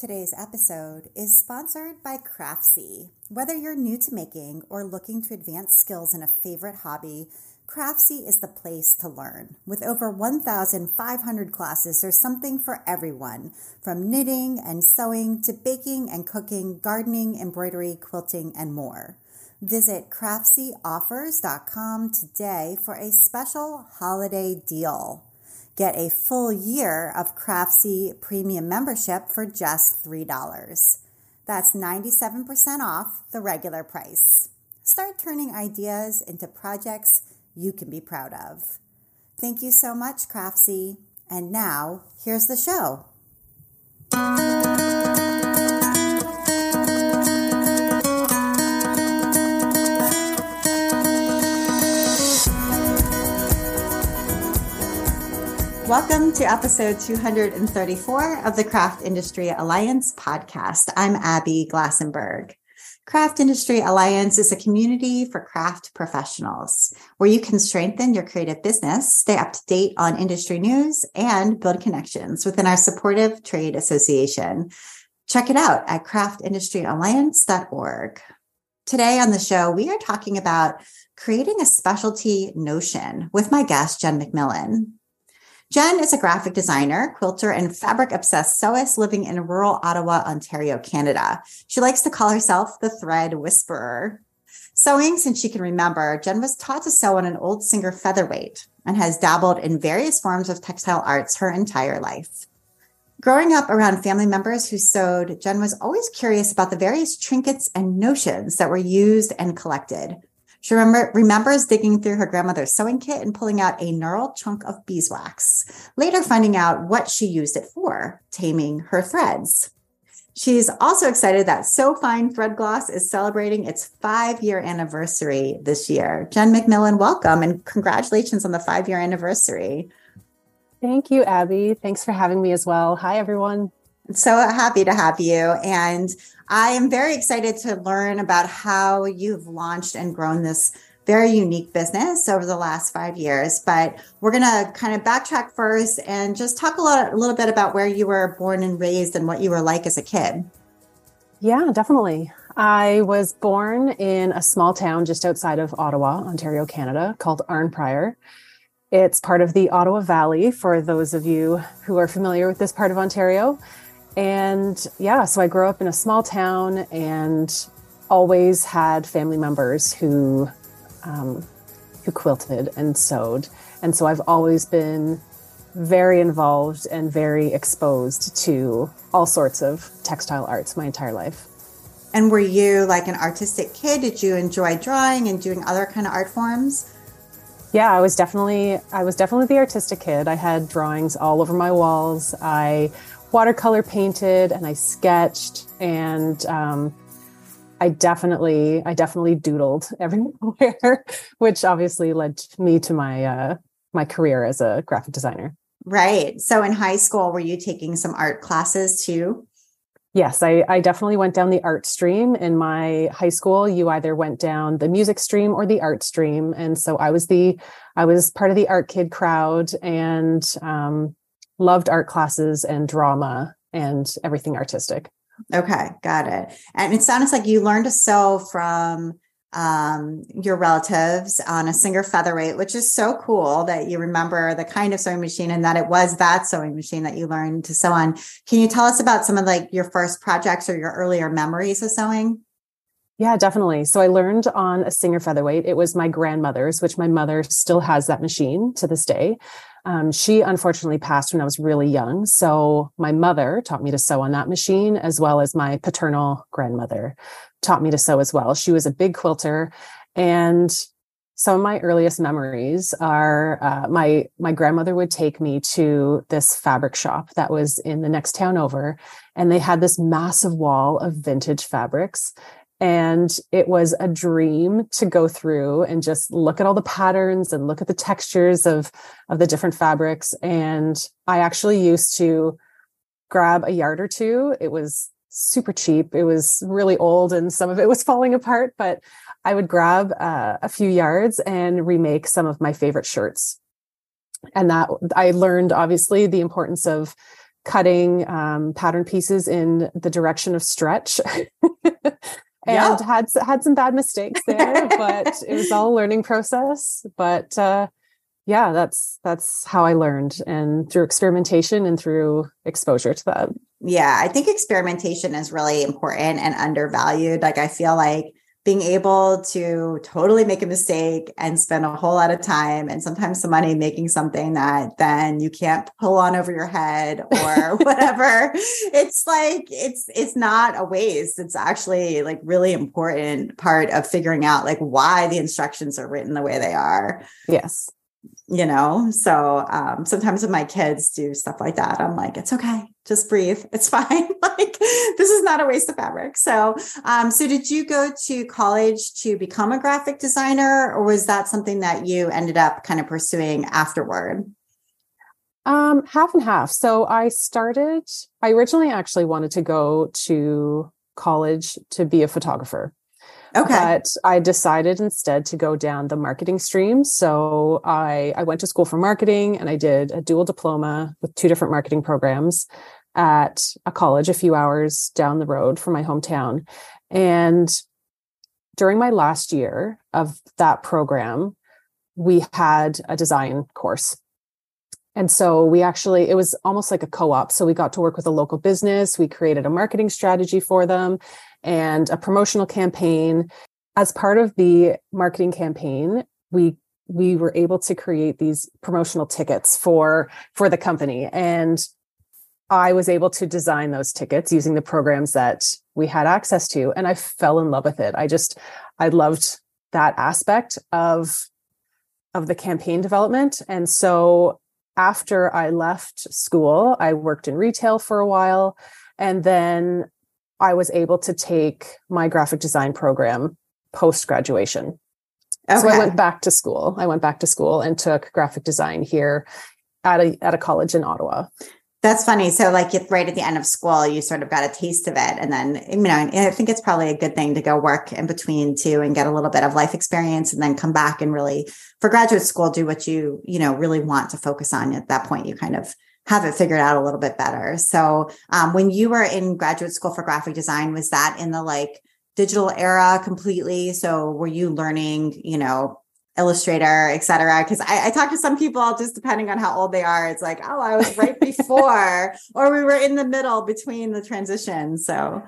Today's episode is sponsored by Craftsy. Whether you're new to making or looking to advance skills in a favorite hobby, Craftsy is the place to learn. With over 1,500 classes, there's something for everyone from knitting and sewing to baking and cooking, gardening, embroidery, quilting, and more. Visit craftsyoffers.com today for a special holiday deal. Get a full year of Craftsy premium membership for just $3. That's 97% off the regular price. Start turning ideas into projects you can be proud of. Thank you so much, Craftsy. And now, here's the show. Welcome to episode 234 of the Craft Industry Alliance podcast. I'm Abby Glassenberg. Craft Industry Alliance is a community for craft professionals where you can strengthen your creative business, stay up to date on industry news, and build connections within our supportive trade association. Check it out at craftindustryalliance.org. Today on the show, we are talking about creating a specialty notion with my guest, Jen McMillan. Jen is a graphic designer, quilter, and fabric obsessed sewist living in rural Ottawa, Ontario, Canada. She likes to call herself the thread whisperer. Sewing since she can remember, Jen was taught to sew on an old Singer featherweight and has dabbled in various forms of textile arts her entire life. Growing up around family members who sewed, Jen was always curious about the various trinkets and notions that were used and collected. She remember, remembers digging through her grandmother's sewing kit and pulling out a knurled chunk of beeswax, later finding out what she used it for, taming her threads. She's also excited that So Fine Thread Gloss is celebrating its five year anniversary this year. Jen McMillan, welcome and congratulations on the five year anniversary. Thank you, Abby. Thanks for having me as well. Hi, everyone. So happy to have you. And I am very excited to learn about how you've launched and grown this very unique business over the last five years. But we're going to kind of backtrack first and just talk a, lot, a little bit about where you were born and raised and what you were like as a kid. Yeah, definitely. I was born in a small town just outside of Ottawa, Ontario, Canada, called Arnprior. It's part of the Ottawa Valley for those of you who are familiar with this part of Ontario. And yeah, so I grew up in a small town and always had family members who um, who quilted and sewed, and so I've always been very involved and very exposed to all sorts of textile arts my entire life. And were you like an artistic kid? Did you enjoy drawing and doing other kind of art forms? Yeah, I was definitely I was definitely the artistic kid. I had drawings all over my walls. I watercolor painted and I sketched and um, I definitely I definitely doodled everywhere, which obviously led me to my uh, my career as a graphic designer. Right. So in high school, were you taking some art classes too? Yes, I, I definitely went down the art stream in my high school. You either went down the music stream or the art stream, and so I was the I was part of the art kid crowd, and um, loved art classes and drama and everything artistic. Okay, got it. And it sounds like you learned to sew from um, your relatives on a Singer featherweight, which is so cool that you remember the kind of sewing machine and that it was that sewing machine that you learned to sew on. Can you tell us about some of like your first projects or your earlier memories of sewing? Yeah, definitely. So I learned on a Singer featherweight. It was my grandmother's, which my mother still has that machine to this day. Um, she unfortunately passed when I was really young. So my mother taught me to sew on that machine, as well as my paternal grandmother taught me to sew as well. She was a big quilter. And some of my earliest memories are uh, my my grandmother would take me to this fabric shop that was in the next town over and they had this massive wall of vintage fabrics and it was a dream to go through and just look at all the patterns and look at the textures of of the different fabrics. And i actually used to grab a yard or two. It was super cheap. It was really old and some of it was falling apart but i would grab uh, a few yards and remake some of my favorite shirts. And that i learned obviously the importance of cutting um, pattern pieces in the direction of stretch. and yep. had had some bad mistakes there, but it was all a learning process. But uh, yeah, that's that's how I learned, and through experimentation and through exposure to that. Yeah, I think experimentation is really important and undervalued. Like I feel like being able to totally make a mistake and spend a whole lot of time and sometimes some money making something that then you can't pull on over your head or whatever. It's like it's it's not a waste. It's actually like really important part of figuring out like why the instructions are written the way they are. Yes you know? So um, sometimes when my kids do stuff like that i'm like it's okay. Just breathe. It's fine. Like this is not a waste of fabric. So um, so did you go to college to become a graphic designer or was that something that you ended up kind of pursuing afterward? Um half and half. So i started i originally actually wanted to go to college to be a photographer Okay. But I decided instead to go down the marketing stream. So I, I went to school for marketing and I did a dual diploma with two different marketing programs at a college a few hours down the road from my hometown. And during my last year of that program, we had a design course. And so we actually, it was almost like a co op. So we got to work with a local business. We created a marketing strategy for them and a promotional campaign. As part of the marketing campaign, we we were able to create these promotional tickets for for the company and I was able to design those tickets using the programs that we had access to and I fell in love with it. I just I loved that aspect of of the campaign development and so after I left school, I worked in retail for a while and then I was able to take my graphic design program post graduation. Okay. So I went back to school. I went back to school and took graphic design here at a at a college in Ottawa. That's funny. So, like, right at the end of school, you sort of got a taste of it, and then you know, I think it's probably a good thing to go work in between too, and get a little bit of life experience, and then come back and really, for graduate school, do what you you know really want to focus on. At that point, you kind of have it figured out a little bit better. So, um, when you were in graduate school for graphic design, was that in the like digital era completely? So, were you learning, you know, Illustrator, et cetera? Because I, I talk to some people, just depending on how old they are, it's like, oh, I was right before, or we were in the middle between the transition. So,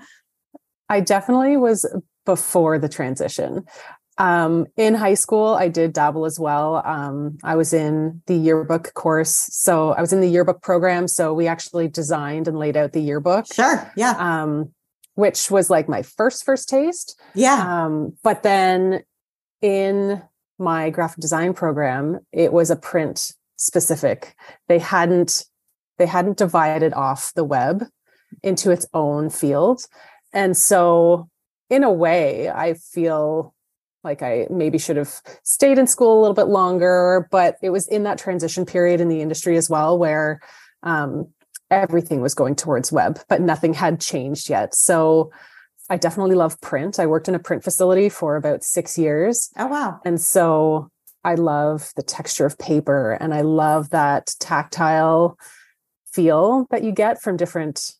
I definitely was before the transition. Um, in high school, I did dabble as well. Um, I was in the yearbook course. So I was in the yearbook program. So we actually designed and laid out the yearbook. Sure. Yeah. Um, which was like my first, first taste. Yeah. Um, but then in my graphic design program, it was a print specific. They hadn't, they hadn't divided off the web into its own field. And so in a way, I feel like I maybe should have stayed in school a little bit longer, but it was in that transition period in the industry as well where um, everything was going towards web, but nothing had changed yet. So I definitely love print. I worked in a print facility for about six years. Oh, wow. And so I love the texture of paper and I love that tactile feel that you get from different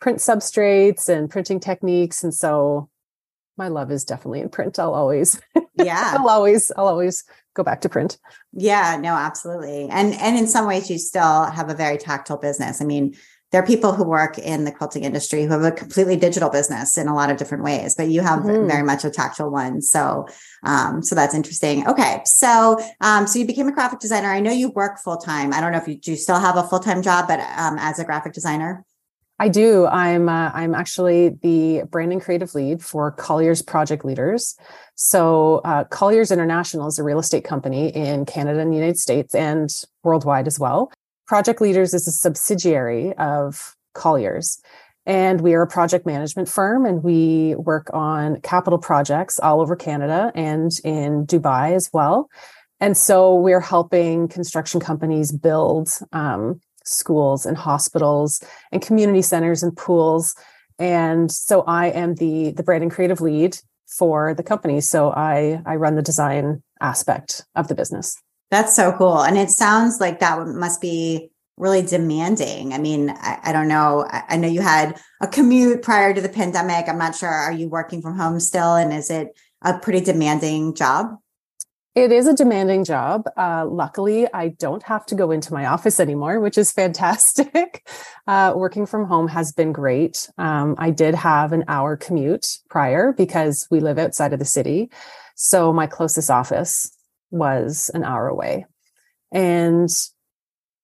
print substrates and printing techniques. And so my love is definitely in print. I'll always, yeah, I'll always, I'll always go back to print. Yeah, no, absolutely. And and in some ways, you still have a very tactile business. I mean, there are people who work in the quilting industry who have a completely digital business in a lot of different ways, but you have mm-hmm. very much a tactile one. So, um, so that's interesting. Okay, so um, so you became a graphic designer. I know you work full time. I don't know if you do you still have a full time job, but um, as a graphic designer. I do. I'm uh, I'm actually the branding creative lead for Colliers Project Leaders. So uh, Colliers International is a real estate company in Canada and the United States and worldwide as well. Project Leaders is a subsidiary of Colliers. And we are a project management firm and we work on capital projects all over Canada and in Dubai as well. And so we're helping construction companies build um, schools and hospitals and community centers and pools. And so I am the the brand and creative lead for the company. So I I run the design aspect of the business. That's so cool. And it sounds like that must be really demanding. I mean, I, I don't know. I, I, know you had a commute prior to the pandemic. I'm not sure. Are you working from home still? And is it a pretty demanding job? It is a demanding job. Uh, luckily, I don't have to go into my office anymore, which is fantastic. Uh, working from home has been great. Um, I did have an hour commute prior because we live outside of the city. So my closest office was an hour away. And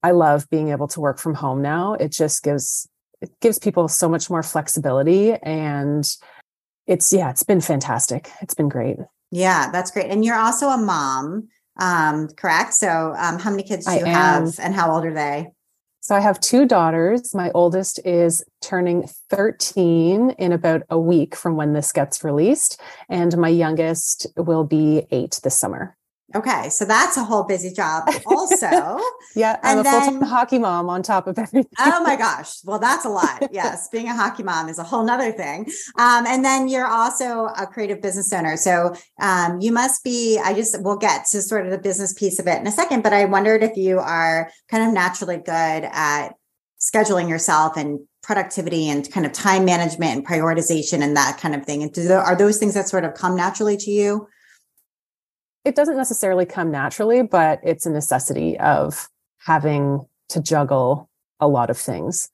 I love being able to work from home now. It just gives it gives people so much more flexibility and it's yeah, it's been fantastic. It's been great. Yeah, that's great. And you're also a mom, um, correct? So um, how many kids do I you am. have and how old are they? So I have two daughters. My oldest is turning 13 in about a week from when this gets released. And my youngest will be eight this summer. Okay, so that's a whole busy job also. yeah, I'm and a full-time hockey mom on top of everything. oh my gosh. Well, that's a lot. Yes, being a hockey mom is a whole nother thing. Um, and then you're also a creative business owner. So um, you must be, I just we'll get to sort of the business piece of it in a second, but I wondered if you are kind of naturally good at scheduling yourself and productivity and kind of time management and prioritization and that kind of thing. And do, are those things that sort of come naturally to you? It doesn't necessarily come naturally, but it's a necessity of having to juggle a lot of things.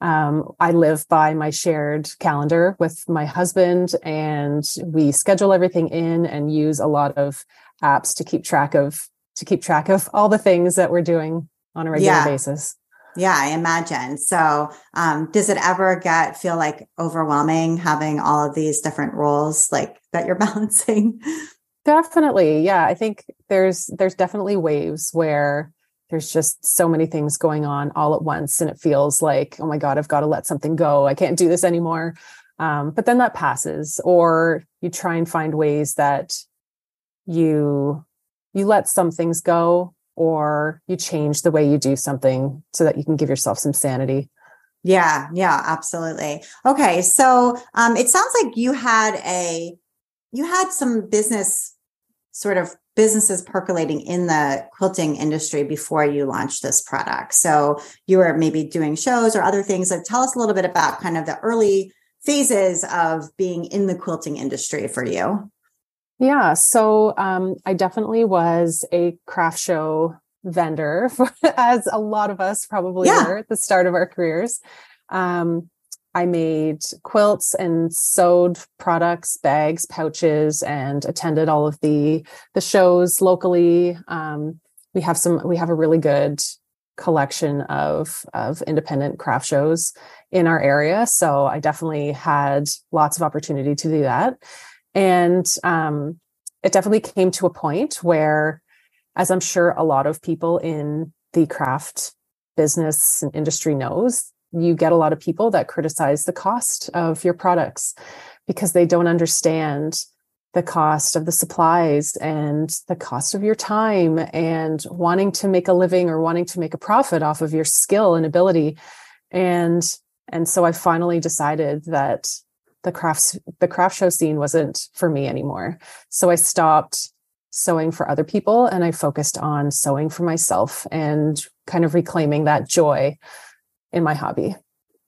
Um, I live by my shared calendar with my husband, and we schedule everything in and use a lot of apps to keep track of to keep track of all the things that we're doing on a regular yeah. basis. Yeah, I imagine. So, um, does it ever get feel like overwhelming having all of these different roles like that you're balancing? Definitely. Yeah. I think there's there's definitely waves where there's just so many things going on all at once and it feels like, oh my God, I've got to let something go. I can't do this anymore. Um, but then that passes, or you try and find ways that you you let some things go or you change the way you do something so that you can give yourself some sanity. Yeah, yeah, absolutely. Okay, so um, it sounds like you had a you had some business sort of businesses percolating in the quilting industry before you launched this product. So you were maybe doing shows or other things. So tell us a little bit about kind of the early phases of being in the quilting industry for you. Yeah, so um, I definitely was a craft show vendor, for, as a lot of us probably yeah. were at the start of our careers. Um, I made quilts and sewed products, bags, pouches, and attended all of the the shows locally. Um, we have some. We have a really good collection of of independent craft shows in our area, so I definitely had lots of opportunity to do that. And um, it definitely came to a point where, as I'm sure a lot of people in the craft business and industry knows you get a lot of people that criticize the cost of your products because they don't understand the cost of the supplies and the cost of your time and wanting to make a living or wanting to make a profit off of your skill and ability. And and so i finally decided that the crafts the craft show scene wasn't for me anymore. So i stopped sewing for other people and i focused on sewing for myself and kind of reclaiming that joy in my hobby.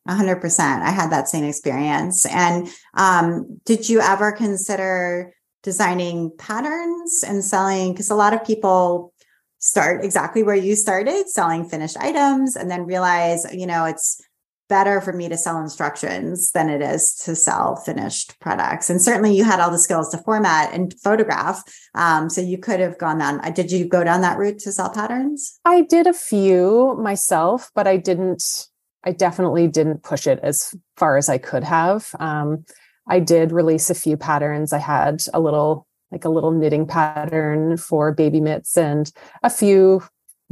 100%. I had that same experience. And um, did you ever consider designing patterns and selling? Because a lot of people start exactly where you started, selling finished items, and then realize, you know, it's better for me to sell instructions than it is to sell finished products. And certainly you had all the skills to format and photograph. Um, so you could have gone down. Did you go down that route to sell patterns? I did a few myself, but I didn't I definitely didn't push it as far as I could have. Um, I did release a few patterns. I had a little, like a little knitting pattern for baby mitts and a few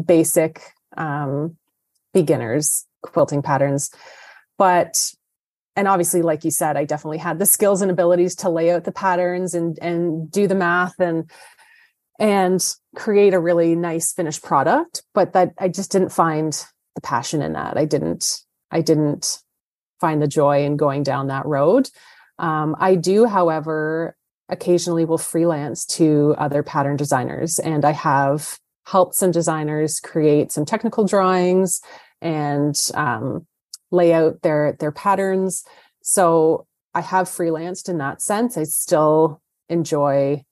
basic um, beginners quilting patterns. But, and obviously, like you said, I definitely had the skills and abilities to lay out the patterns and and do the math and and create a really nice finished product. But that I just didn't find the passion in that. I didn't I didn't find the joy in going down that road. Um, I do, however, occasionally will freelance to other pattern designers, and I have helped some designers create some technical drawings and um, lay out their their patterns. So I have freelanced in that sense. I still enjoy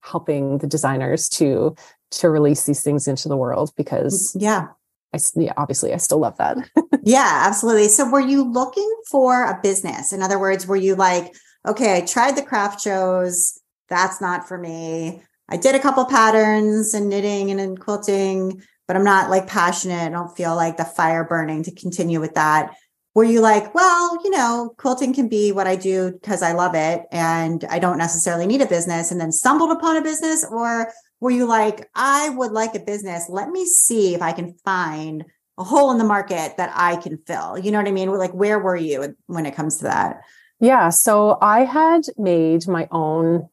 helping the designers to to release these things into the world because mm, yeah I yeah, obviously I still love that. yeah, absolutely. So were you looking for a business? In other words, were you like, okay, I tried the craft shows, that's not for me. I did a couple patterns and knitting and in quilting, but I'm not like passionate. I don't feel like the fire burning to continue with that. Were you like, well, you know, quilting can be what I do because I love it and I don't necessarily need a business and then stumbled upon a business? Or were you like, I would like a business. Let me see if I can find a hole in the market that I can fill. You know what I mean? Like, where were you when it comes to that? Yeah. So I had made my own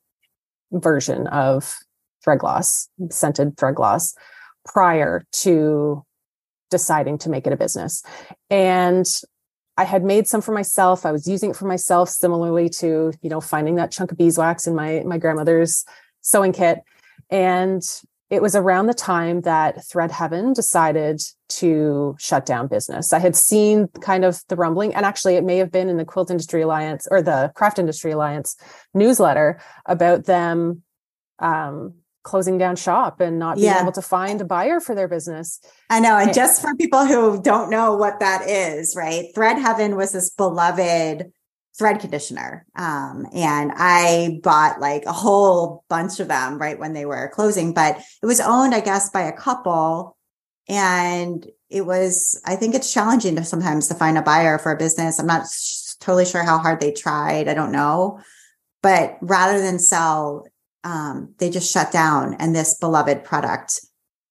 version of thread gloss, scented thread gloss, prior to deciding to make it a business. And I had made some for myself. I was using it for myself, similarly to, you know, finding that chunk of beeswax in my my grandmother's sewing kit. And it was around the time that Thread Heaven decided to shut down business. I had seen kind of the rumbling, and actually, it may have been in the Quilt Industry Alliance or the Craft Industry Alliance newsletter about them um, closing down shop and not being yeah. able to find a buyer for their business. I know. And just for people who don't know what that is, right? Thread Heaven was this beloved thread conditioner. Um, and I bought like a whole bunch of them right when they were closing, but it was owned, I guess, by a couple. And it was, I think it's challenging to sometimes to find a buyer for a business. I'm not sh- totally sure how hard they tried. I don't know. But rather than sell, um, they just shut down and this beloved product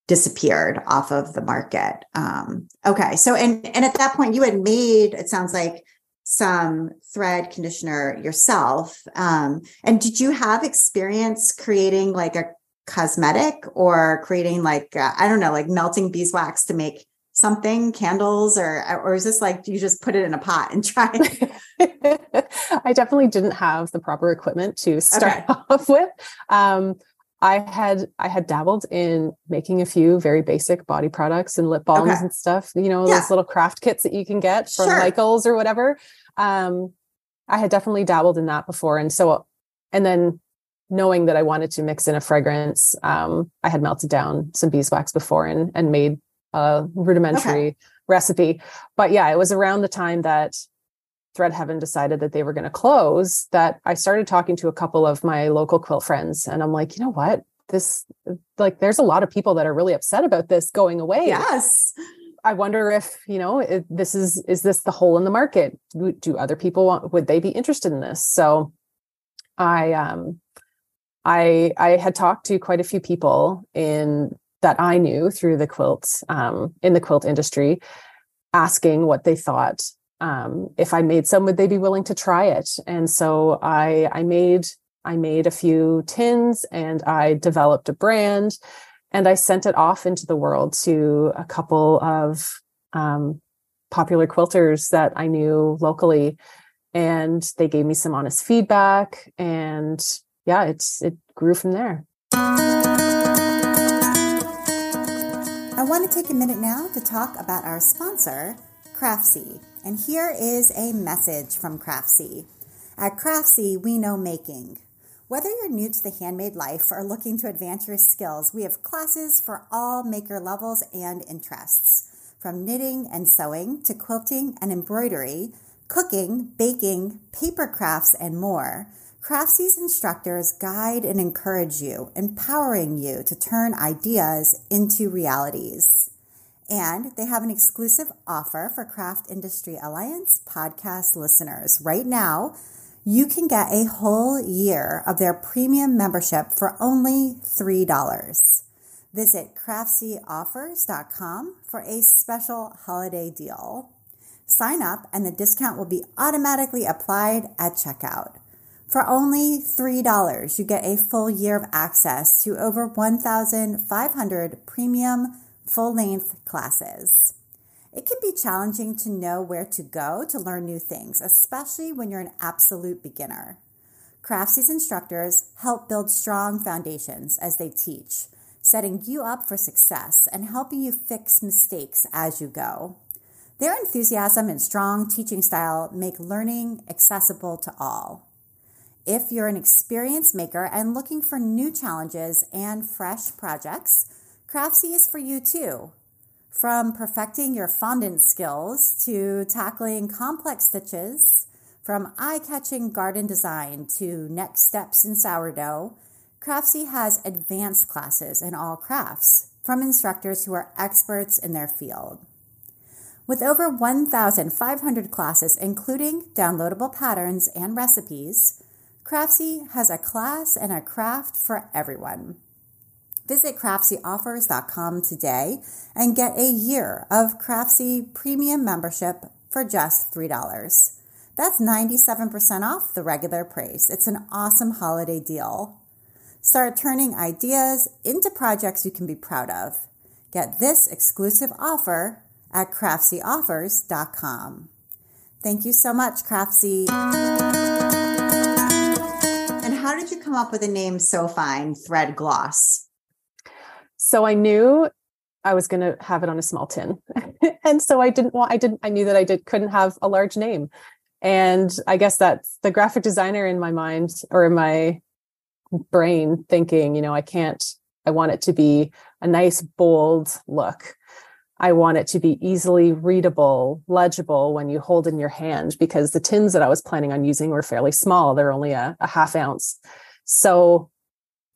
disappeared off of the market. Um, okay. So, and, and at that point you had made, it sounds like some thread conditioner yourself. Um, and did you have experience creating like a cosmetic or creating like, uh, I don't know, like melting beeswax to make something candles or or is this like you just put it in a pot and try i definitely didn't have the proper equipment to start okay. off with um, i had i had dabbled in making a few very basic body products and lip balms okay. and stuff you know yeah. those little craft kits that you can get from sure. michaels or whatever um, I had definitely dabbled in that before. And so, and then knowing that I wanted to mix in a fragrance, um, I had melted down some beeswax before and, and made a rudimentary okay. recipe. But yeah, it was around the time that Thread Heaven decided that they were going to close that I started talking to a couple of my local quilt friends. And I'm like, you know what? This, like, there's a lot of people that are really upset about this going away. Yes. I wonder if you know this is is this the hole in the market? Do, do other people want? Would they be interested in this? So, I um, I I had talked to quite a few people in that I knew through the quilt um, in the quilt industry, asking what they thought. Um, if I made some, would they be willing to try it? And so I I made I made a few tins and I developed a brand and I sent it off into the world to a couple of um, popular quilters that I knew locally, and they gave me some honest feedback. And yeah, it's it grew from there. I want to take a minute now to talk about our sponsor, Craftsy. And here is a message from Craftsy. At Craftsy, we know making. Whether you're new to the handmade life or looking to advance your skills, we have classes for all maker levels and interests. From knitting and sewing to quilting and embroidery, cooking, baking, paper crafts, and more. Craftsy's instructors guide and encourage you, empowering you to turn ideas into realities. And they have an exclusive offer for Craft Industry Alliance podcast listeners. Right now, you can get a whole year of their premium membership for only $3. Visit craftsyoffers.com for a special holiday deal. Sign up and the discount will be automatically applied at checkout. For only $3, you get a full year of access to over 1,500 premium full length classes. It can be challenging to know where to go to learn new things, especially when you're an absolute beginner. Craftsy's instructors help build strong foundations as they teach, setting you up for success and helping you fix mistakes as you go. Their enthusiasm and strong teaching style make learning accessible to all. If you're an experienced maker and looking for new challenges and fresh projects, Craftsy is for you too. From perfecting your fondant skills to tackling complex stitches, from eye catching garden design to next steps in sourdough, Craftsy has advanced classes in all crafts from instructors who are experts in their field. With over 1,500 classes, including downloadable patterns and recipes, Craftsy has a class and a craft for everyone. Visit craftsyoffers.com today and get a year of Craftsy premium membership for just $3. That's 97% off the regular price. It's an awesome holiday deal. Start turning ideas into projects you can be proud of. Get this exclusive offer at craftsyoffers.com. Thank you so much, Craftsy. And how did you come up with the name So Fine Thread Gloss? So I knew I was going to have it on a small tin. and so I didn't want I didn't I knew that I did couldn't have a large name. And I guess that's the graphic designer in my mind or in my brain thinking, you know, I can't I want it to be a nice bold look. I want it to be easily readable, legible when you hold in your hand because the tins that I was planning on using were fairly small. They're only a, a half ounce. So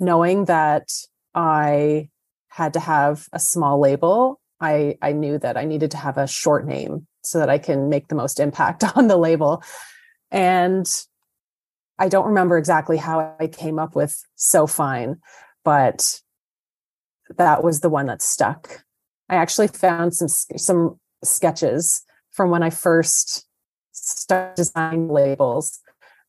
knowing that I had to have a small label, I, I knew that I needed to have a short name so that I can make the most impact on the label. And I don't remember exactly how I came up with So Fine, but that was the one that stuck. I actually found some some sketches from when I first started designing labels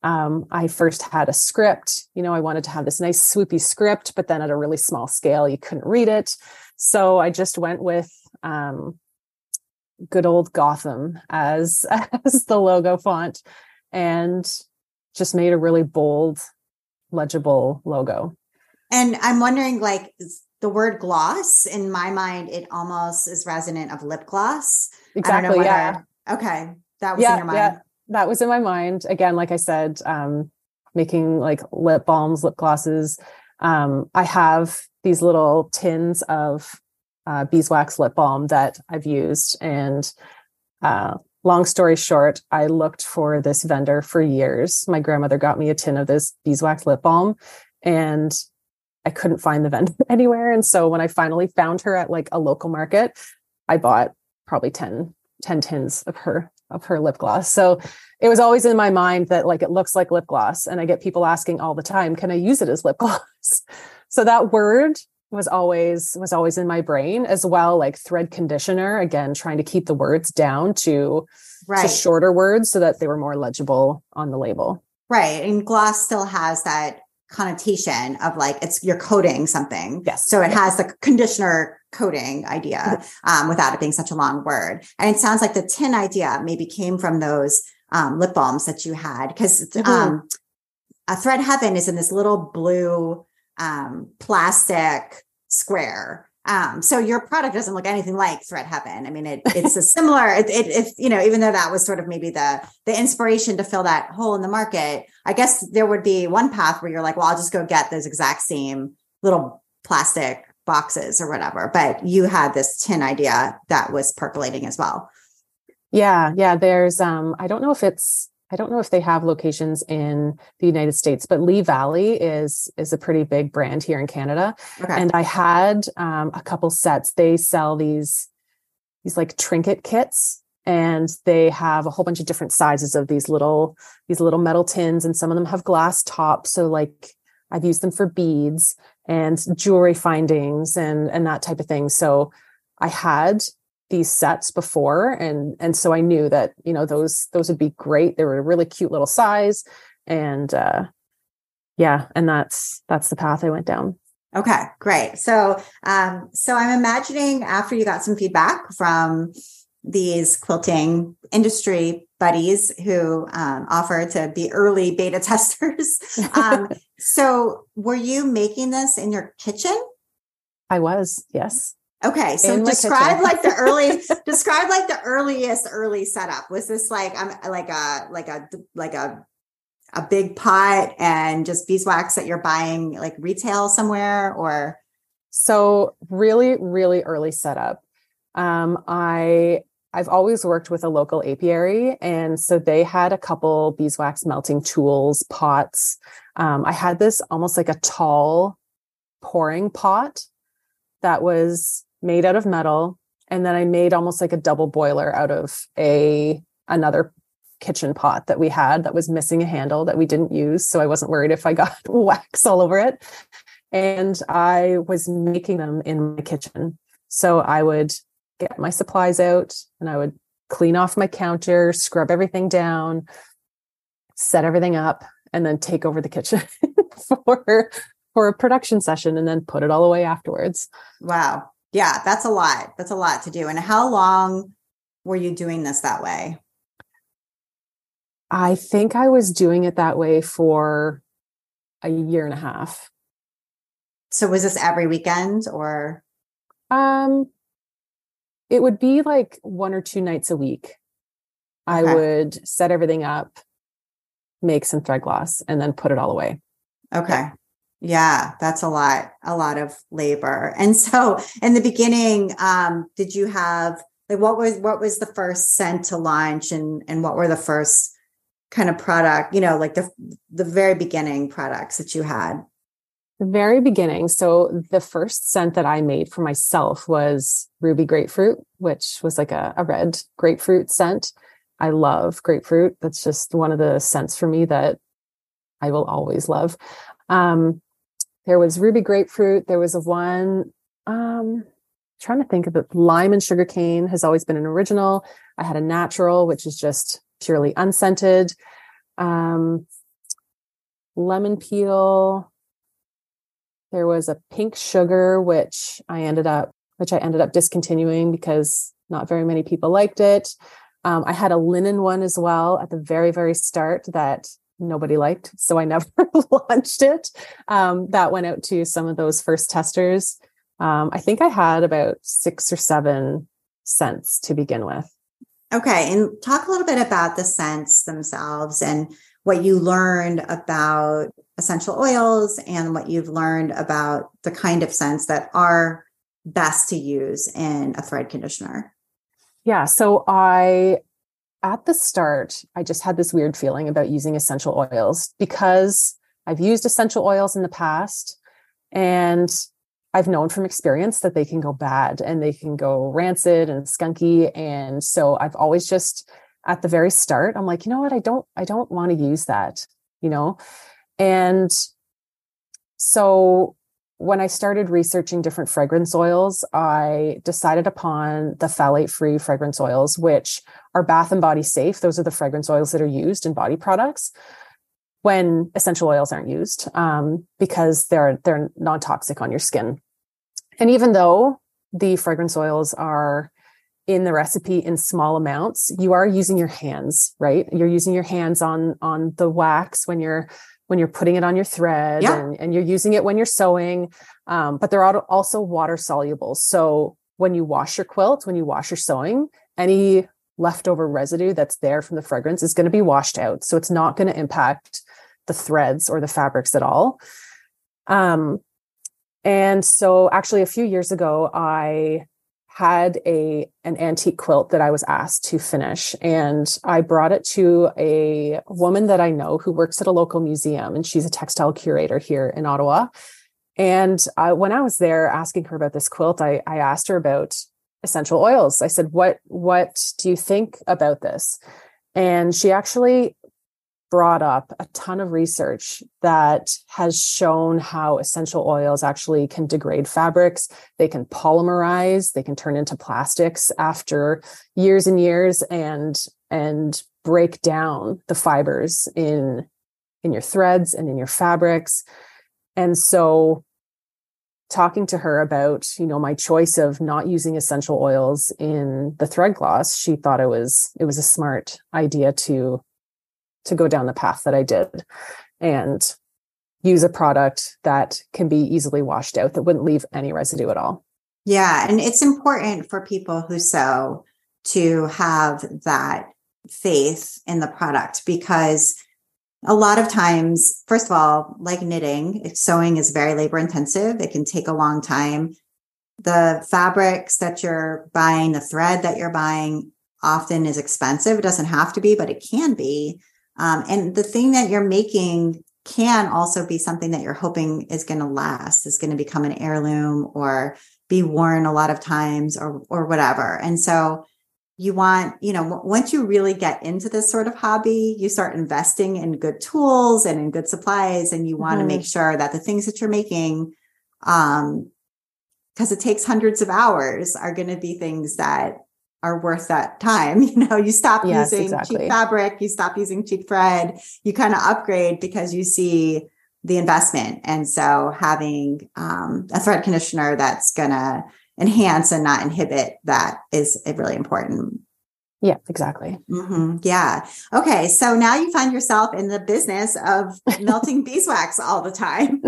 um, I first had a script. You know, I wanted to have this nice swoopy script, but then at a really small scale, you couldn't read it. So I just went with um, good old Gotham as as the logo font, and just made a really bold, legible logo. And I'm wondering, like the word gloss, in my mind, it almost is resonant of lip gloss. Exactly. Whether, yeah. Okay, that was yeah, in your mind. Yeah that was in my mind. Again like i said um, making like lip balms lip glosses. Um, i have these little tins of uh, beeswax lip balm that i've used. And uh, long story short i looked for this vendor for years. My grandmother got me a tin of this beeswax lip balm and i couldn't find the vendor anywhere. And so when i finally found her at like a local market i bought probably 10 10 tins of her of her lip gloss. So it was always in my mind that like it looks like lip gloss. And I get people asking all the time, can I use it as lip gloss? so that word was always was always in my brain as well like thread conditioner again trying to keep the words down to, right. to shorter words so that they were more legible on the label right and gloss still has that connotation of like it's you're coating something. Yes. So it has the conditioner coating idea um, without it being such a long word. And it sounds like the tin idea maybe came from those um, lip balms that you had because mm-hmm. um, a thread heaven is in this little blue um, plastic square um, so your product doesn't look anything like Thread Heaven. I mean, it, it's a similar. It, it, you know, even though that was sort of maybe the the inspiration to fill that hole in the market, I guess there would be one path where you're like, well, I'll just go get those exact same little plastic boxes or whatever. But you had this tin idea that was percolating as well. Yeah, yeah. There's um, I don't know if it's I don't know if they have locations in the United States, but Lee Valley is is a pretty big brand here in Canada. Okay. And I had um, a couple sets. They sell these these like trinket kits, and they have a whole bunch of different sizes of these little these little metal tins, and some of them have glass tops. So like I've used them for beads and jewelry findings and and that type of thing. So I had these sets before and and so i knew that you know those those would be great. They were a really cute little size and uh yeah and that's that's the path i went down. Okay great. So um so i'm imagining after you got some feedback from these quilting industry buddies who um, offer to be early beta testers um, so were you making this in your kitchen? I was yes Okay, so describe like the early describe like the earliest early setup. Was this like I'm um, like a like a like a a big pot and just beeswax that you're buying like retail somewhere or so really really early setup. Um I I've always worked with a local apiary and so they had a couple beeswax melting tools, pots. Um I had this almost like a tall pouring pot that was made out of metal and then i made almost like a double boiler out of a another kitchen pot that we had that was missing a handle that we didn't use so i wasn't worried if i got wax all over it. And i was making them in my kitchen. So i would get my supplies out and i would clean off my counter scrub everything down set everything up and then take over the kitchen for for a production session and then put it all away afterwards. Wow yeah, that's a lot. That's a lot to do. And how long were you doing this that way? I think I was doing it that way for a year and a half. So was this every weekend or um it would be like one or two nights a week. Okay. I would set everything up, make some thread gloss and then put it all away. Okay. Yeah, that's a lot, a lot of labor. And so in the beginning, um, did you have like what was what was the first scent to launch and and what were the first kind of product, you know, like the the very beginning products that you had? The very beginning. So the first scent that I made for myself was ruby grapefruit, which was like a, a red grapefruit scent. I love grapefruit. That's just one of the scents for me that I will always love. Um, there was ruby grapefruit. There was a one, um, trying to think of it. Lime and sugar cane has always been an original. I had a natural, which is just purely unscented. Um, lemon peel. There was a pink sugar, which I ended up, which I ended up discontinuing because not very many people liked it. Um, I had a linen one as well at the very, very start that nobody liked. So I never launched it. Um, that went out to some of those first testers. Um, I think I had about six or seven scents to begin with. Okay. And talk a little bit about the scents themselves and what you learned about essential oils and what you've learned about the kind of scents that are best to use in a thread conditioner. Yeah. So I at the start, I just had this weird feeling about using essential oils because I've used essential oils in the past and I've known from experience that they can go bad and they can go rancid and skunky. And so I've always just at the very start, I'm like, you know what? I don't, I don't want to use that, you know? And so when I started researching different fragrance oils, I decided upon the phthalate free fragrance oils, which are bath and body safe. Those are the fragrance oils that are used in body products when essential oils aren't used um, because they're they're non-toxic on your skin. And even though the fragrance oils are in the recipe in small amounts, you are using your hands, right? You're using your hands on on the wax when you're when you're putting it on your thread yeah. and, and, you're using it when you're sewing. Um, but they're also water soluble. So when you wash your quilt, when you wash your sewing, any leftover residue that's there from the fragrance is going to be washed out. So it's not going to impact the threads or the fabrics at all. Um, and so actually a few years ago, I had a an antique quilt that I was asked to finish and I brought it to a woman that I know who works at a local museum and she's a textile curator here in Ottawa. And I, when I was there asking her about this quilt, I, I asked her about essential oils. I said, "What what do you think about this?" And she actually brought up a ton of research that has shown how essential oils actually can degrade fabrics. They can polymerize, they can turn into plastics after years and years and and break down the fibers in in your threads and in your fabrics. And so talking to her about you know my choice of not using essential oils in the thread gloss she thought it was it was a smart idea to to go down the path that I did and use a product that can be easily washed out that wouldn't leave any residue at all. Yeah. And it's important for people who sew to have that faith in the product because a lot of times, first of all, like knitting, sewing is very labor intensive. It can take a long time. The fabrics that you're buying, the thread that you're buying often is expensive. It doesn't have to be, but it can be. Um, and the thing that you're making can also be something that you're hoping is going to last, is going to become an heirloom or be worn a lot of times or or whatever. And so you want, you know, once you really get into this sort of hobby, you start investing in good tools and in good supplies and you want mm-hmm. to make sure that the things that you're making um because it takes hundreds of hours are going to be things that are worth that time. You know, you stop yes, using exactly. cheap fabric, you stop using cheap thread, you kind of upgrade because you see the investment. And so having um, a thread conditioner that's going to enhance and not inhibit that is really important. Yeah, exactly. Mm-hmm. Yeah. Okay. So now you find yourself in the business of melting beeswax all the time,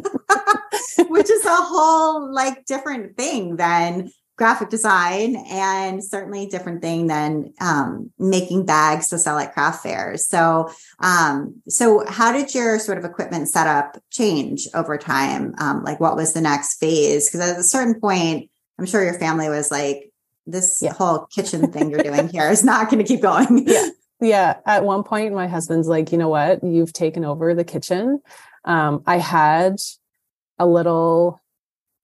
which is a whole like different thing than graphic design and certainly different thing than um, making bags to sell at craft fairs. So, um, so how did your sort of equipment setup change over time? Um, like, what was the next phase? Because at a certain point, I'm sure your family was like, "This yeah. whole kitchen thing you're doing here is not going to keep going." Yeah, yeah. At one point, my husband's like, "You know what? You've taken over the kitchen." Um, I had a little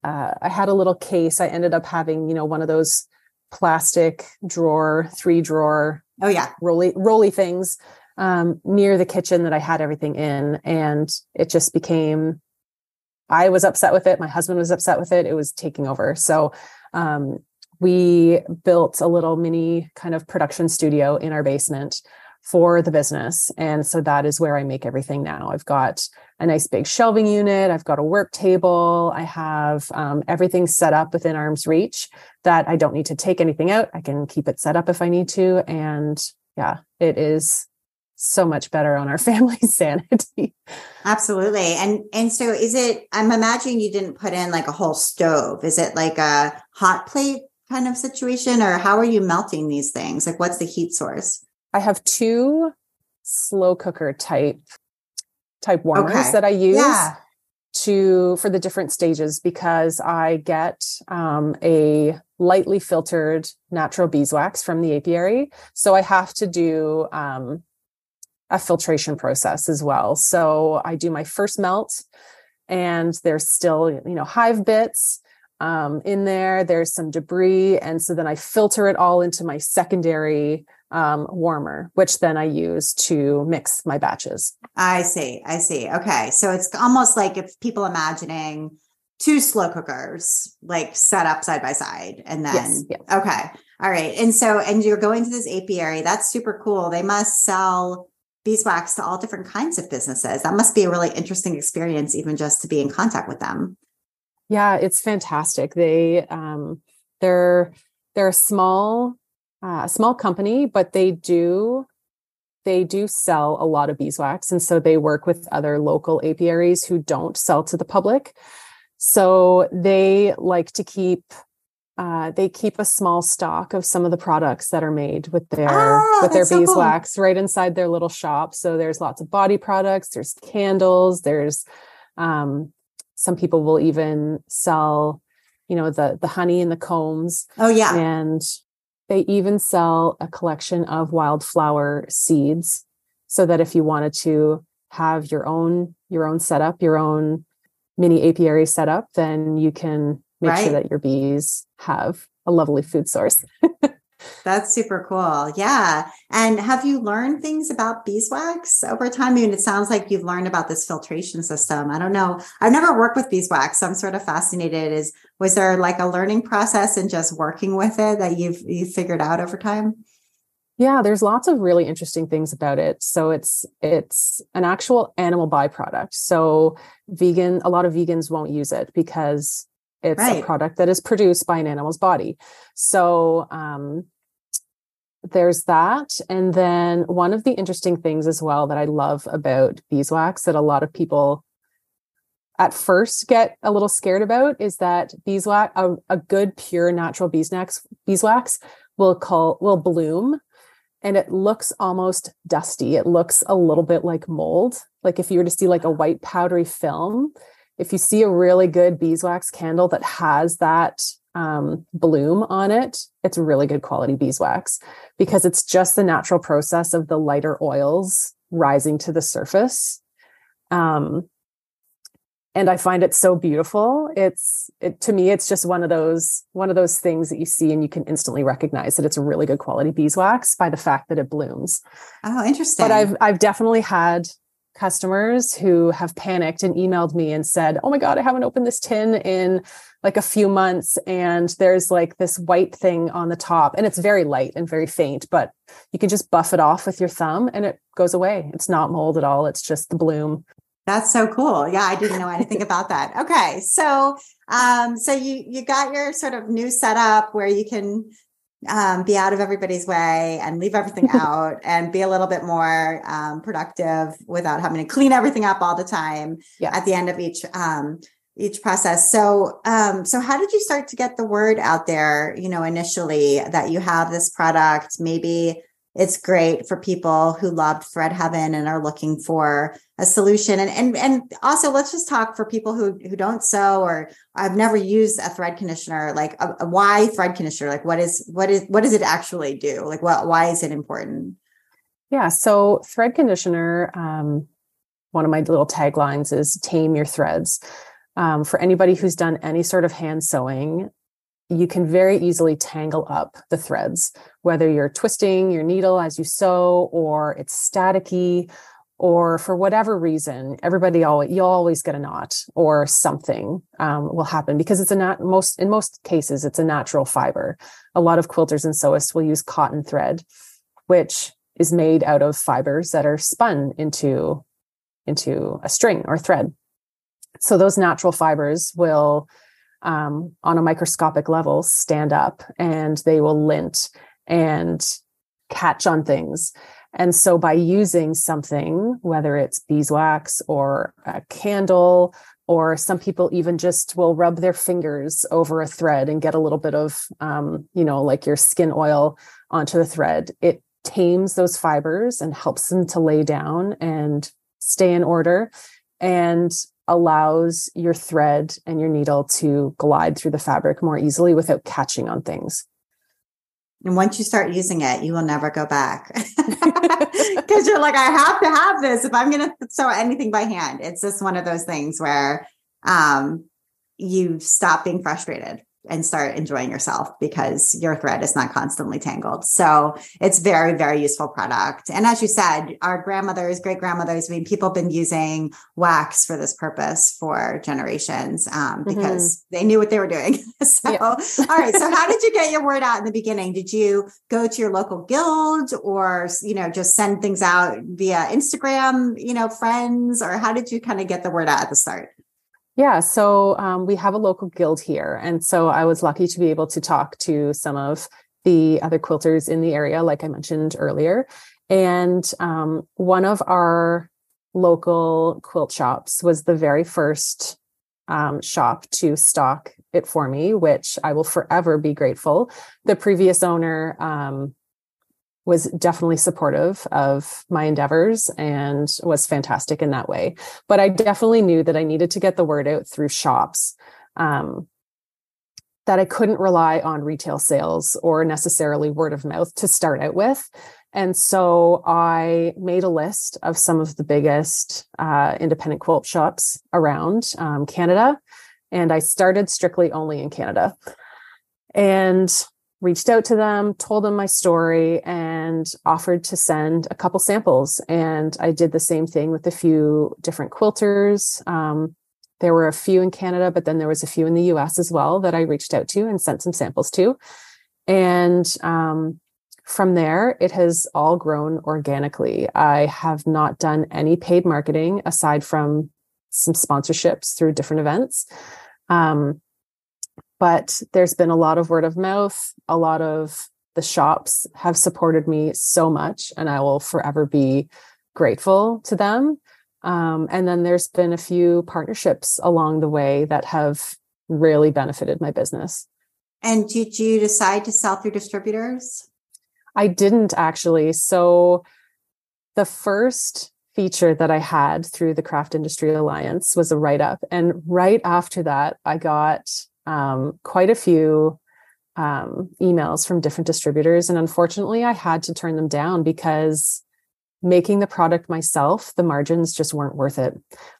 uh, I had a little case. I ended up having, you know, one of those plastic drawer, three drawer. Oh yeah, roly roly things um, near the kitchen that I had everything in, and it just became. I was upset with it. My husband was upset with it. It was taking over. So um, we built a little mini kind of production studio in our basement for the business. And so that is where I make everything now. I've got a nice big shelving unit. I've got a work table. I have um, everything set up within arm's reach that I don't need to take anything out. I can keep it set up if I need to. And yeah, it is so much better on our family sanity. Absolutely. And and so is it I'm imagining you didn't put in like a whole stove. Is it like a hot plate kind of situation or how are you melting these things? Like what's the heat source? I have two slow cooker type type warmers okay. that I use yeah. to for the different stages because I get um, a lightly filtered natural beeswax from the apiary, so I have to do um, a filtration process as well. So I do my first melt, and there's still you know hive bits um, in there. There's some debris, and so then I filter it all into my secondary um, warmer, which then I use to mix my batches. I see. I see. Okay. So it's almost like if people imagining two slow cookers like set up side by side and then yes, yes. okay all right and so and you're going to this apiary that's super cool they must sell beeswax to all different kinds of businesses that must be a really interesting experience even just to be in contact with them yeah it's fantastic they um they're they're a small uh, a small company, but they do they do sell a lot of beeswax, and so they work with other local apiaries who don't sell to the public. So they like to keep uh, they keep a small stock of some of the products that are made with their oh, with their beeswax so cool. right inside their little shop. So there's lots of body products, there's candles, there's um, some people will even sell, you know, the the honey and the combs. Oh yeah, and they even sell a collection of wildflower seeds so that if you wanted to have your own your own setup, your own mini apiary setup, then you can make right. sure that your bees have a lovely food source. That's super cool. Yeah. And have you learned things about beeswax over time? I mean, it sounds like you've learned about this filtration system. I don't know. I've never worked with beeswax, so I'm sort of fascinated. Is was there like a learning process and just working with it that you've you figured out over time? Yeah, there's lots of really interesting things about it. So it's it's an actual animal byproduct. So vegan, a lot of vegans won't use it because it's right. a product that is produced by an animal's body. So um, there's that. And then one of the interesting things as well that I love about beeswax that a lot of people at first get a little scared about is that beeswax, a, a good pure natural beeswax, beeswax will call will bloom and it looks almost dusty. It looks a little bit like mold. Like if you were to see like a white powdery film, if you see a really good beeswax candle that has that um, bloom on it, it's really good quality beeswax because it's just the natural process of the lighter oils rising to the surface. Um, and I find it so beautiful. It's it to me, it's just one of those one of those things that you see and you can instantly recognize that it's a really good quality beeswax by the fact that it blooms. Oh, interesting. But I've I've definitely had customers who have panicked and emailed me and said, "Oh my god, I haven't opened this tin in like a few months and there's like this white thing on the top and it's very light and very faint, but you can just buff it off with your thumb and it goes away. It's not mold at all. It's just the bloom that's so cool. Yeah, I didn't know anything about that. Okay. So um so you you got your sort of new setup where you can um, be out of everybody's way and leave everything out and be a little bit more um, productive without having to clean everything up all the time yeah. at the end of each um, each process. So, um, so how did you start to get the word out there? You know, initially that you have this product, maybe it's great for people who loved thread heaven and are looking for a solution. And and and also let's just talk for people who who don't sew or i've never used a thread conditioner like a, a why thread conditioner? Like what is what is what does it actually do? Like what why is it important? Yeah so thread conditioner um, one of my little taglines is tame your threads. Um, for anybody who's done any sort of hand sewing you can very easily tangle up the threads, whether you're twisting your needle as you sew or it's staticky or for whatever reason, everybody always you'll always get a knot or something um, will happen because it's a not most in most cases it's a natural fiber. A lot of quilters and sewists will use cotton thread, which is made out of fibers that are spun into into a string or thread. So those natural fibers will um, on a microscopic level stand up and they will lint and catch on things. And so by using something, whether it's beeswax or a candle, or some people even just will rub their fingers over a thread and get a little bit of, um, you know, like your skin oil onto the thread, it tames those fibers and helps them to lay down and stay in order. And allows your thread and your needle to glide through the fabric more easily without catching on things. And once you start using it, you will never go back because you're like, I have to have this if I'm going to sew anything by hand. It's just one of those things where um, you stop being frustrated and start enjoying yourself because your thread is not constantly tangled. So it's very, very useful product. And as you said, our grandmothers, great grandmothers, I mean, people have been using wax for this purpose for generations um, mm-hmm. because mm-hmm. they knew what they were doing. so, yeah. all right. So how did you get your word out in the beginning? Did you go to your local guild or, you know, just send things out via Instagram, you know, friends, or how did you kind of get the word out at the start? Yeah, so um, we have a local guild here. And so I was lucky to be able to talk to some of the other quilters in the area, like I mentioned earlier. And um, one of our local quilt shops was the very first um, shop to stock it for me, which I will forever be grateful. The previous owner um, was definitely supportive of my endeavors and was fantastic in that way. But I definitely knew that I needed to get the word out through shops. Um, that I couldn't rely on retail sales or necessarily word of mouth to start out with. And so I made a list of some of the biggest uh, independent quilt shops around um, Canada. And I started strictly only in Canada. And reached out to them, told them my story, and offered to send a couple samples. And I did the same thing with a few different quilters. Um, there were a few in Canada, but then there was a few in the US as well that I reached out to and sent some samples to. And um, from there, it has all grown organically. I have not done any paid marketing aside from some sponsorships through different events. Um, but there's been a lot of word of mouth a lot of the shops have supported me so much and i will forever be grateful to them Um, and then there's been a few partnerships along the way that have really benefited my business. And did you decide to sell through distributors? I didn't actually. So the first feature that I had through the Craft Industry Alliance was a write up. And right after that, I got um, quite a few um, emails from different distributors. And unfortunately, I had to turn them down because making the product myself, the margins just weren't worth it.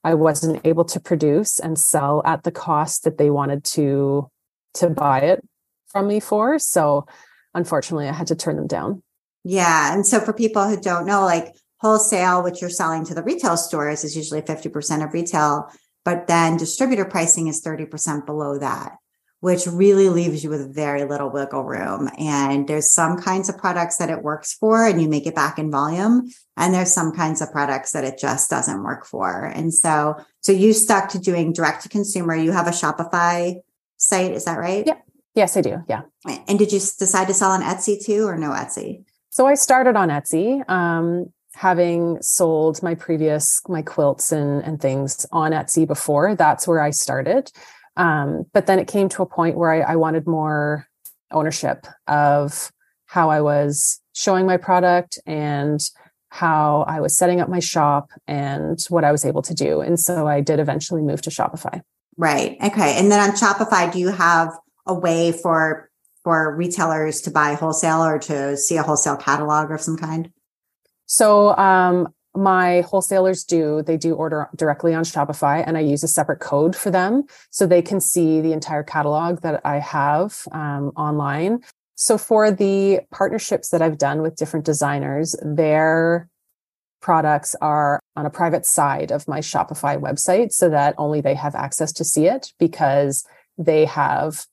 I wasn't able to produce and sell at the cost that they wanted to to buy it from me for. So unfortunately, I had to turn them down. Yeah. And so for people who don't know, like wholesale, which you're selling to the retail stores, is usually 50% of retail, but then distributor pricing is 30% below that which really leaves you with very little wiggle room. And there's some kinds of products that it works for and you make it back in volume. And there's some kinds of products that it just doesn't work for. And so, so you stuck to doing direct to consumer. You have a Shopify site. Is that right? Yeah. Yes, I do. Yeah. And did you decide to sell on Etsy too or no Etsy? So I started on Etsy. Um, having sold my previous my quilts and and things on Etsy before that's where I started um, but then it came to a point where I, I wanted more ownership of how I was showing my product and how I was setting up my shop and what I was able to do. And so I did eventually move to Shopify. Right. Okay. And then on Shopify, do you have a way for for retailers to buy wholesale or to see a wholesale catalog of some kind? So um, my wholesalers do they do order directly on shopify and i use a separate code for them so they can see the entire catalog that i have um, online. So for the partnerships that i've done with different designers their products are on a private side of my shopify website so that only they have access to see it because they have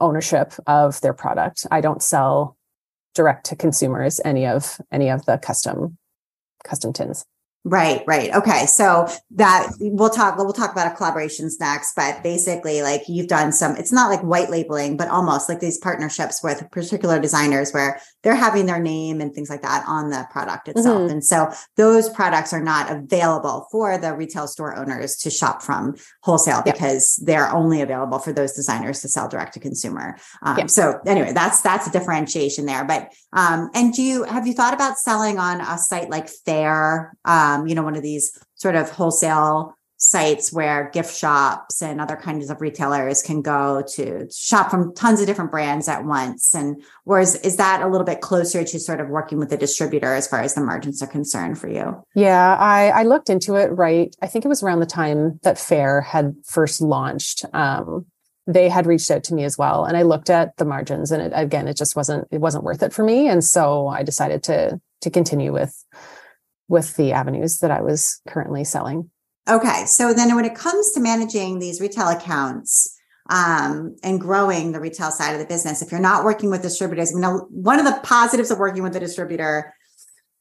ownership of their product. I don't sell direct to consumers any of any of the custom custom tins. Right, right. Okay. So that we'll talk we'll talk about collaborations next, but basically like you've done some it's not like white labeling, but almost like these partnerships with particular designers where they're having their name and things like that on the product itself. Mm-hmm. And so those products are not available for the retail store owners to shop from wholesale yep. because they're only available for those designers to sell direct to consumer. Um, yep. so anyway, that's that's a differentiation there. But um and do you have you thought about selling on a site like Faire? Um um, you know, one of these sort of wholesale sites where gift shops and other kinds of retailers can go to shop from tons of different brands at once. And whereas is that a little bit closer to sort of working with the distributor as far as the margins are concerned for you? Yeah i i looked into it right? I think it was around the time that Faire had first launched. Um, they had reached out to me as well and i looked at the margins and it, again it just wasn't it wasn't worth it for me. And so i decided to to continue with with the avenues that I was currently selling. Okay. So then when it comes to managing these retail accounts, um, and growing the retail side of the business. If you're not working with distributors, I mean, one of the positives of working with a distributor,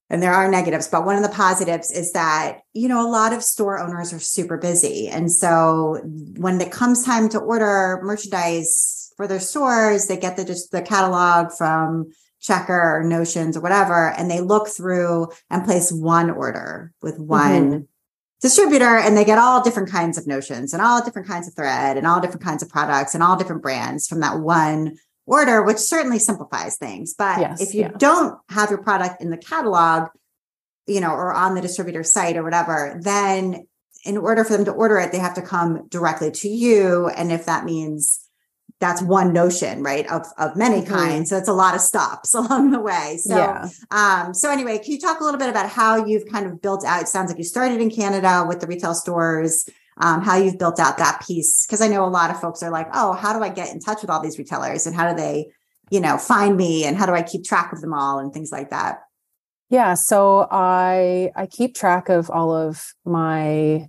and there are negatives, but one of the positives is that, you know, a lot of store owners are super busy. And so when it comes time to order merchandise for their stores, they get the just the catalog from checker or notions or whatever and they look through and place one order with one mm-hmm. distributor and they get all different kinds of notions and all different kinds of thread and all different kinds of products and all different brands from that one order which certainly simplifies things but yes, if you yeah. don't have your product in the catalog you know or on the distributor site or whatever then in order for them to order it they have to come directly to you and if that means that's one notion, right? Of of many mm-hmm. kinds. So it's a lot of stops along the way. So yeah. um, so anyway, can you talk a little bit about how you've kind of built out? It sounds like you started in Canada with the retail stores. Um, how you've built out that piece because I know a lot of folks are like, oh, how do I get in touch with all these retailers and how do they, you know, find me and how do I keep track of them all and things like that. Yeah, so I I keep track of all of my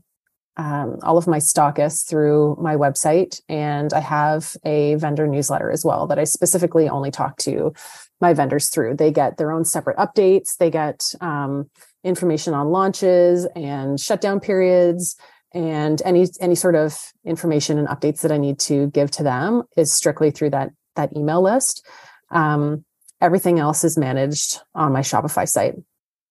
um, all of my stockists through my website. And I have a vendor newsletter as well that I specifically only talk to my vendors through. They get their own separate updates, they get um, information on launches and shutdown periods. And any any sort of information and updates that I need to give to them is strictly through that that email list. Um, everything else is managed on my Shopify site.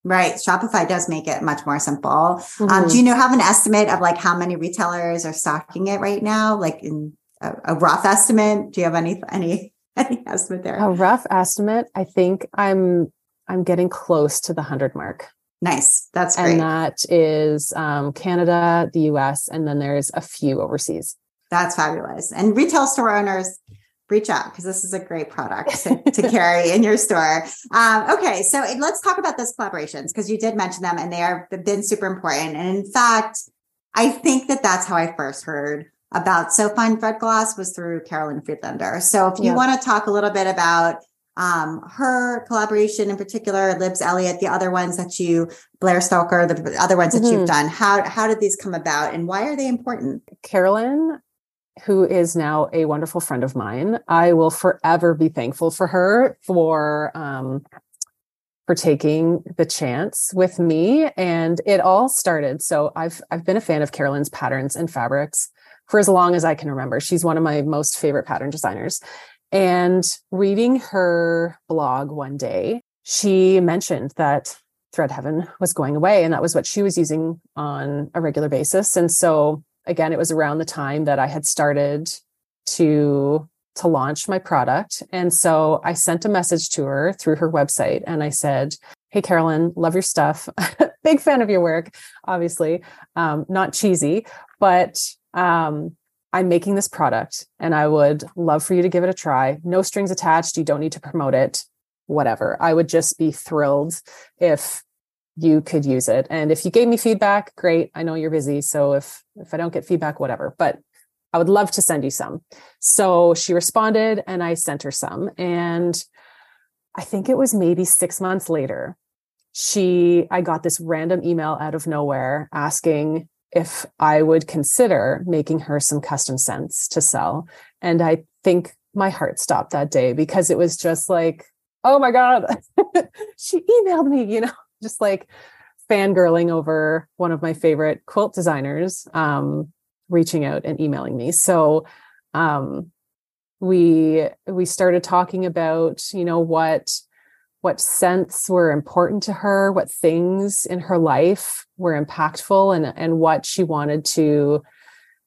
Right. Shopify does make it much more simple. Mm-hmm. Um, do you know have an estimate of like how many retailers are stocking it right now? Like in a, a rough estimate? Do you have any any any estimate there? A rough estimate. I think I'm I'm getting close to the hundred mark. Nice. That's great. And that is um, Canada, the US, and then there's a few overseas. That's fabulous. And retail store owners, reach out because this is a great product to, to carry in your store. Um, okay, so let's talk about those collaborations because you did mention them and they are been super important. And in fact, I think that that's how I first heard about So Fine Thread Gloss was through Carolyn Friedlander. So if you yeah. want to talk a little bit about um, her collaboration in particular, Libs Elliott, the other ones that you, Blair Stocker, the other ones that mm-hmm. you've done, how how did these come about and why are they important? Carolyn who is now a wonderful friend of mine. I will forever be thankful for her for um, for taking the chance with me. And it all started. So I've I've been a fan of Carolyn's patterns and fabrics for as long as I can remember. She's one of my most favorite pattern designers. And reading her blog one day, she mentioned that Thread Heaven was going away, and that was what she was using on a regular basis. And so again, it was around the time that I had started to to launch my product. And so I sent a message to her through her website and I said, Hey, Carolyn, love your stuff. Big fan of your work, obviously. Um, not cheesy, but um, I'm making this product and I would love for you to give it a try. No strings attached. You don't need to promote it, whatever. I would just be thrilled if you could use it. And if you gave me feedback, great. I know you're busy. So if if I don't get feedback, whatever. But I would love to send you some. So she responded and I sent her some. And I think it was maybe six months later, she I got this random email out of nowhere asking if I would consider making her some custom scents to sell. And I think my heart stopped that day because it was just like, oh my God, she emailed me, you know just like fangirling over one of my favorite quilt designers um, reaching out and emailing me. So um, we we started talking about you know what what scents were important to her, what things in her life were impactful, and and what she wanted to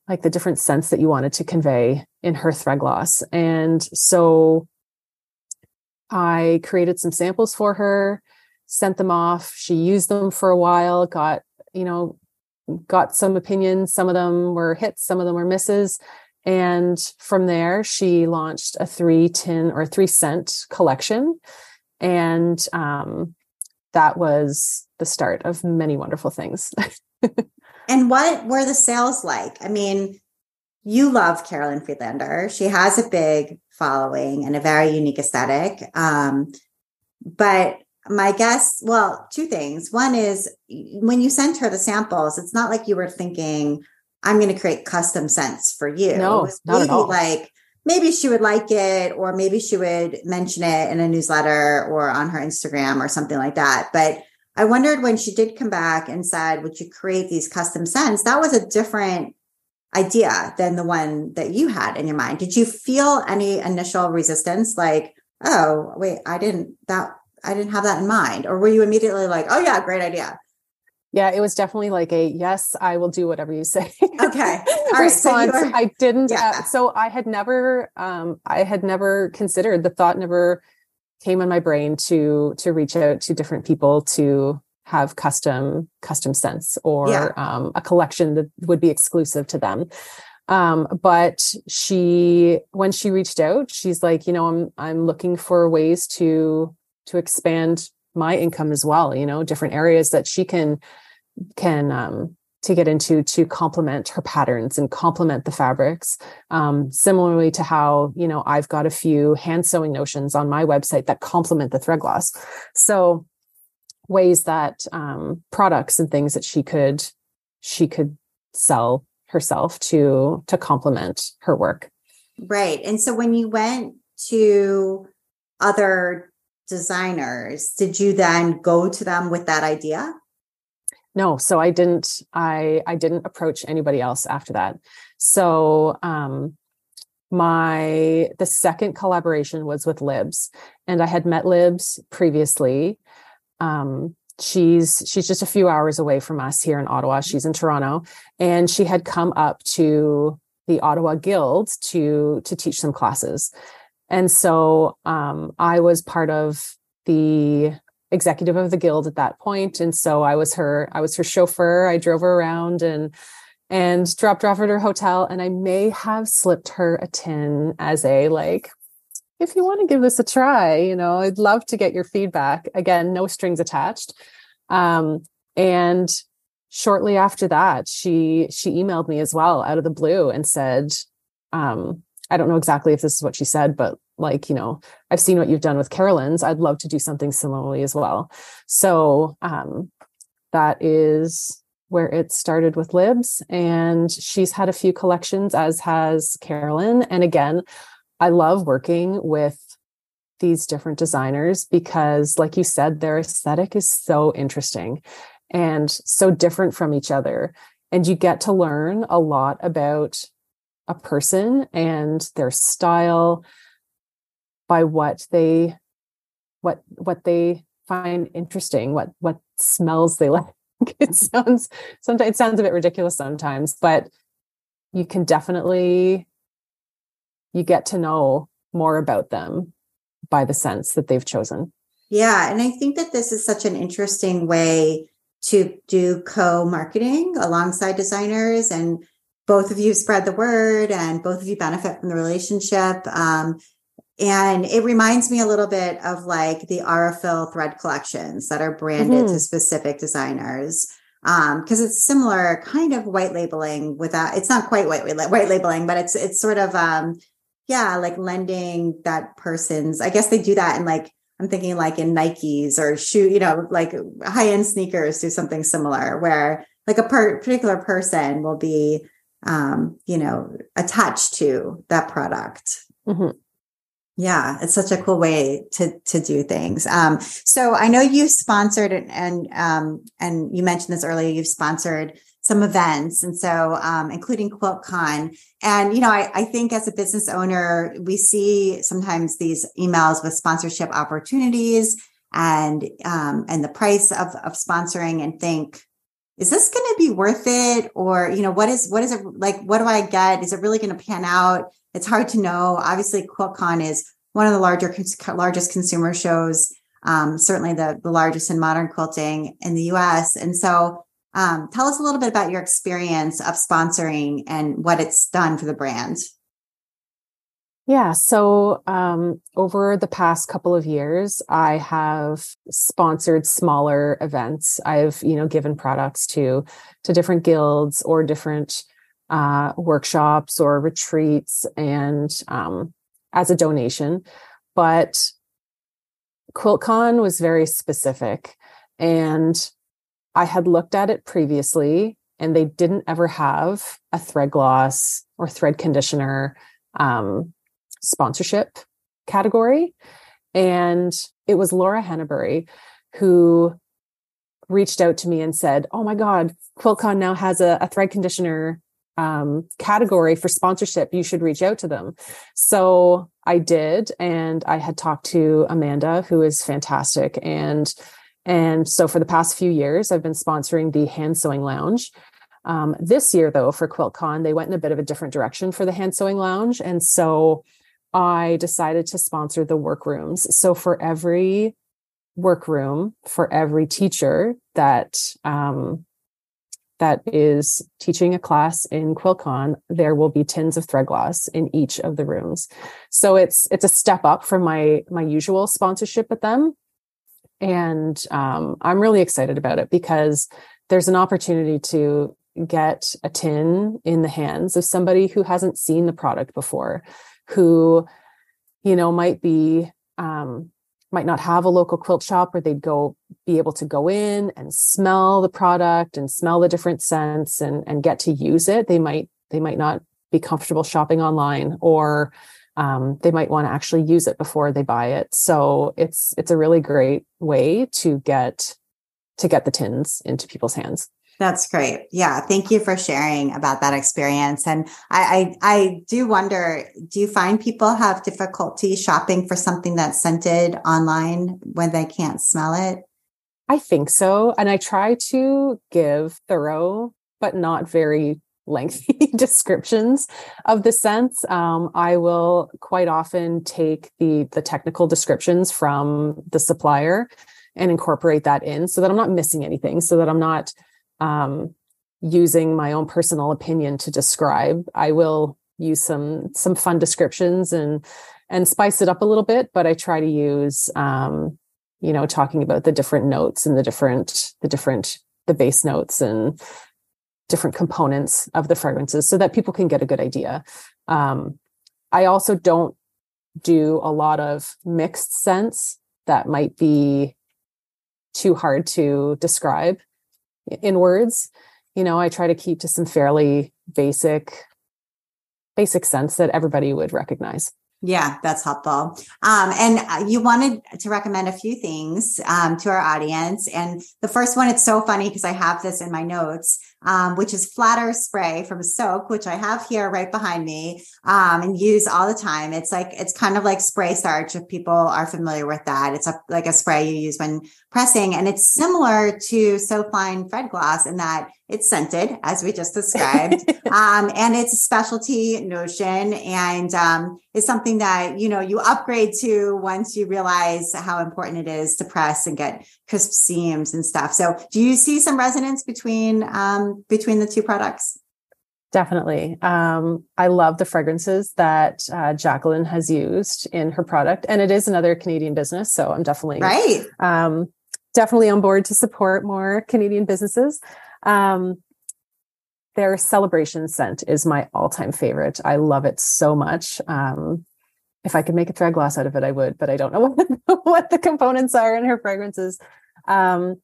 like the different scents that you wanted to convey in her thread gloss. And so I created some samples for her sent them off. She used them for a while, got, you know, got some opinions. Some of them were hits, some of them were misses. And from there, she launched a three tin or three scent collection. And um, that was the start of many wonderful things. and what were the sales like? I mean, you love Carolyn Friedlander. She has a big following and a very unique aesthetic. Um, but my guess, well, two things. One is when you sent her the samples, it's not like you were thinking, I'm going to create custom scents for you. No, it was not at all. like maybe she would like it, or maybe she would mention it in a newsletter or on her Instagram or something like that. But I wondered when she did come back and said, Would you create these custom scents? That was a different idea than the one that you had in your mind. Did you feel any initial resistance? Like, oh, wait, I didn't, that I didn't have that in mind? Or were you immediately like, oh yeah, great idea? Yeah, it was definitely like a yes, I will do whatever you say. Okay. All response. So I didn't. Yeah. Uh, so I had never, um, I had never considered the thought never came in my brain to to reach out to different people to have custom custom scents or yeah. um, a collection that would be exclusive to them. Um, but she, when she reached out, she's like, you know, I'm I'm looking for ways to to expand my income as well you know different areas that she can can um, to get into to complement her patterns and complement the fabrics. Um, similarly to how you know i've got a few hand sewing notions on my website that complement the thread gloss. So ways that um, products and things that she could she could sell herself to to complement her work. Right. And so when you went to other designers, did you then go to them with that idea? No, so I didn't I I didn't approach anybody else after that. So um my the second collaboration was with Libs and I had met Libs previously. Um she's she's just a few hours away from us here in Ottawa. She's in Toronto, and she had come up to the Ottawa Guild to to teach some classes. And so um, I was part of the executive of the guild at that point, and so I was her I was her chauffeur. I drove her around and and dropped her off at her hotel. And I may have slipped her a tin as a like, if you want to give this a try, you know, I'd love to get your feedback. Again, no strings attached. Um, and shortly after that, she she emailed me as well out of the blue and said, um, I don't know exactly if this is what she said, but like, you know, I've seen what you've done with Carolyn's. I'd love to do something similarly as well. So um, that is where it started with Libs. And she's had a few collections, as has Carolyn. And again, I love working with these different designers because, like you said, their aesthetic is so interesting and so different from each other. And you get to learn a lot about a person and their style by what they what what they find interesting what what smells they like it sounds sometimes it sounds a bit ridiculous sometimes, but you can definitely you get to know more about them by the scents that they've chosen. Yeah, and I think that this is such an interesting way to do co-marketing alongside designers and both of you spread the word and both of you benefit from the relationship um, and it reminds me a little bit of like the Aurifil thread collections that are branded mm-hmm. to specific designers. Um, because it's similar kind of white labeling without it's not quite white white labeling, but it's it's sort of um yeah, like lending that person's I guess they do that in like I'm thinking like in Nikes or shoe, you know, like high end sneakers do something similar where like a per- particular person will be, um, you know, attached to that product. Mm-hmm. Yeah, it's such a cool way to to do things. Um, so I know you've sponsored and and, um, and you mentioned this earlier. You've sponsored some events, and so um, including QuiltCon. And you know, I, I think as a business owner, we see sometimes these emails with sponsorship opportunities and um, and the price of of sponsoring, and think, is this going to be worth it, or you know, what is what is it like? What do I get? Is it really going to pan out? it's hard to know. Obviously, QuiltCon is one of the larger largest consumer shows, um, certainly the, the largest in modern quilting in the US. And so um, tell us a little bit about your experience of sponsoring and what it's done for the brand. Yeah. So um, over the past couple of years, I have sponsored smaller events. I've, you know, given products to to different guilds or different uh, workshops or retreats and um, as a donation. But QuiltCon was very specific. And I had looked at it previously, and they didn't ever have a thread gloss or thread conditioner um, sponsorship category. And it was Laura Henneberry who reached out to me and said, Oh my God, QuiltCon now has a, a thread conditioner um, category for sponsorship, you should reach out to them. So I did, and I had talked to Amanda, who is fantastic, and and so for the past few years, I've been sponsoring the Hand Sewing Lounge. Um, this year, though, for QuiltCon, they went in a bit of a different direction for the Hand Sewing Lounge, and so I decided to sponsor the workrooms. So for every workroom, for every teacher that um, that is teaching a class in QuiltCon, there will be tins of thread gloss in each of the rooms. So it's it's a step up from my my usual sponsorship with them, and um, I'm really excited about it because there's an opportunity to get a tin in the hands of somebody who hasn't seen the product before, who you know might be um, might not have a local quilt shop where they'd go be able to go in and smell the product and smell the different scents and and get to use it. They might they might not be comfortable shopping online or um, they might want to actually use it before they buy it. So it's it's a really great way to get to get the tins into people's hands that's great. Yeah. Thank you for sharing about that experience. And I, I, I, do wonder, do you find people have difficulty shopping for something that's scented online when they can't smell it? I think so. And I try to give thorough, but not very lengthy descriptions of the scents. Um, I will quite often take the the technical descriptions from the supplier and incorporate that in so that I'm not missing anything, so that I'm not um, using my own personal opinion to describe. I will use some some fun descriptions and and spice it up a little bit, but I try to use um, you know talking about the different notes and the different the different the base notes and different components of the fragrances so that people can get a good idea. Um, I also don't do a lot of mixed scents that might be too hard to describe in words. You know, I try to keep to some fairly basic basic scents that everybody would recognize. Yeah, that's helpful. Um, and uh, you wanted to recommend a few things um, to our audience. And the first one, it's so funny because I have this in my notes, um, which is flatter spray from Soak, which I have here right behind me um, and use all the time. It's like, it's kind of like spray starch if people are familiar with that. It's a, like a spray you use when pressing. And it's similar to So Fine Thread Gloss in that it's scented, as we just described, um, and it's a specialty notion, and um, is something that you know you upgrade to once you realize how important it is to press and get crisp seams and stuff. So, do you see some resonance between um, between the two products? Definitely. Um, I love the fragrances that uh, Jacqueline has used in her product, and it is another Canadian business, so I'm definitely right. Um, definitely on board to support more Canadian businesses. Um, their celebration scent is my all-time favorite. I love it so much. Um, if I could make a thread gloss out of it, I would, but I don't know what, what the components are in her fragrances. Um,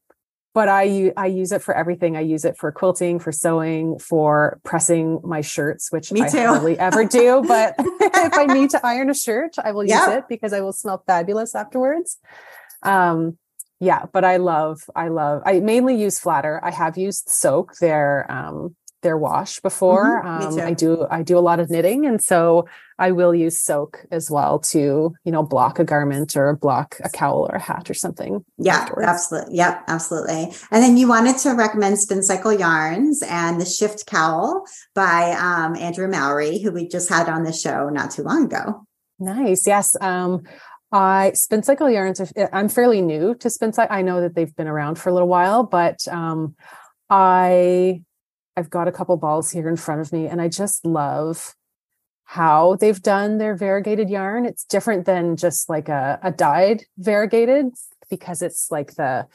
but I I use it for everything. I use it for quilting, for sewing, for pressing my shirts, which Me I too. hardly ever do. But if I need to iron a shirt, I will use it because I will smell fabulous afterwards. Um, yeah, but I love I love I mainly use flatter. I have used soak their um their wash before. Mhm, um. I do I do a lot of knitting, and so I will use soak as well to you know block a garment or block a cowl or a hat or something. Yeah, afterwards. absolutely. Yep, absolutely. And then you wanted to recommend Spin Cycle Yarns and the Shift Cowl by um, Andrea Mowry, who we just had on the show not too long ago. Nice. Yes. Um, I spin cycle yarns. I'm fairly new to spin cycle. I know that they've been around for a little while, but um, I I've got a couple balls here in front of me, and I just love how they've done their variegated yarn. It's different than just like a, a dyed variegated because it's like the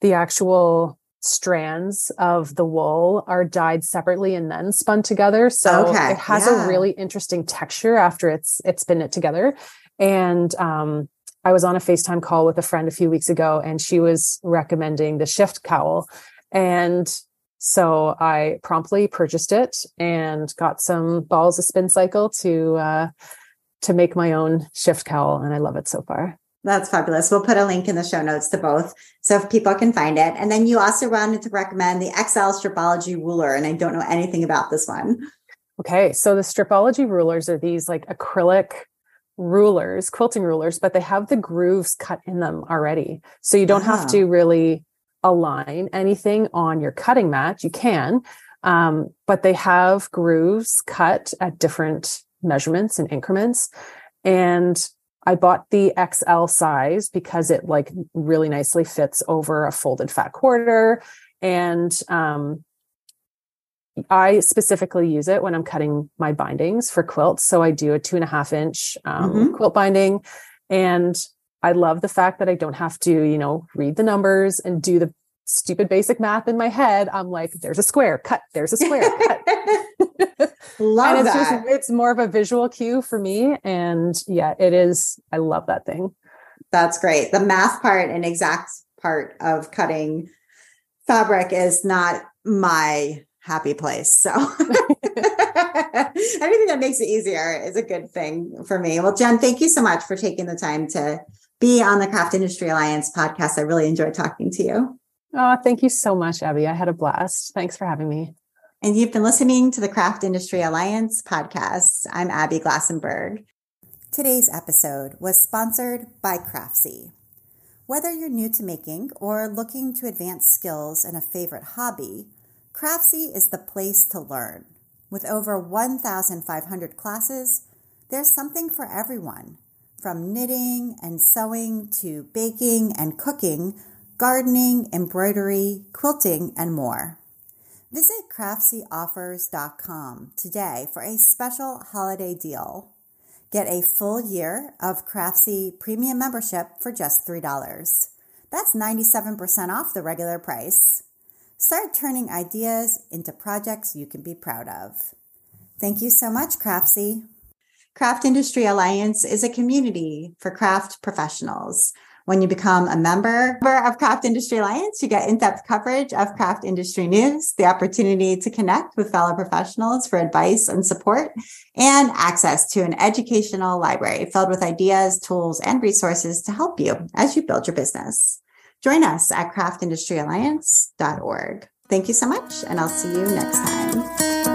the actual strands of the wool are dyed separately and then spun together so Okay, it has yeah. a really interesting texture after it's it's been knit together and um i was on a facetime call with a friend a few weeks ago and she was recommending the shift cowl and so i promptly purchased it and got some balls of spin cycle to uh to make my own shift cowl and i love it so far That's fabulous. We'll put a link in the show notes to both so if people can find it. And then you also wanted to recommend the XL Stripology Ruler, and I don't know anything about this one. Okay, so the stripology rulers are these like acrylic rulers, quilting rulers, but they have the grooves cut in them already. So you don't have Ah. to really align anything on your cutting mat. You can, um, but they have grooves cut at different measurements and increments. And I bought the XL size because it like really nicely fits over a folded fat quarter. And um, I specifically use it when I'm cutting my bindings for quilts. So I do a two and a half inch um, Mhm. quilt binding. And I love the fact that I don't have to, you know, read the numbers and do the stupid basic math in my head. I'm like, there's a square, cut, there's a square, cut. Love and it's that. just, it's more of a visual cue for me. And yeah, it is. I love that thing. That's great. The math part and exact part of cutting fabric is not my happy place. So anything that makes it easier is a good thing for me. Well, Jen, thank you so much for taking the time to be on the Craft Industry Alliance podcast. I really enjoyed talking to you. Oh, thank you so much, Abby. I had a blast. Thanks for having me. And you've been listening to the Craft Industry Alliance podcast. I'm Abby Glassenberg. Today's episode was sponsored by Craftsy. Whether you're new to making or looking to advance skills in a favorite hobby, Craftsy is the place to learn. With over 1,500 classes, there's something for everyone. From knitting and sewing to baking and cooking, gardening, embroidery, quilting, and more. Visit craftsyOffers.com today for a special holiday deal. Get a full year of Craftsy premium membership for just $3. That's 97% off the regular price. Start turning ideas into projects you can be proud of. Thank you so much, Craftsy. Craft Industry Alliance is a community for craft professionals when you become a member of Craft Industry Alliance, you get in-depth coverage of craft industry news, the opportunity to connect with fellow professionals for advice and support, and access to an educational library filled with ideas, tools, and resources to help you as you build your business. Join us at craftindustryalliance.org. Thank you so much, and I'll see you next time.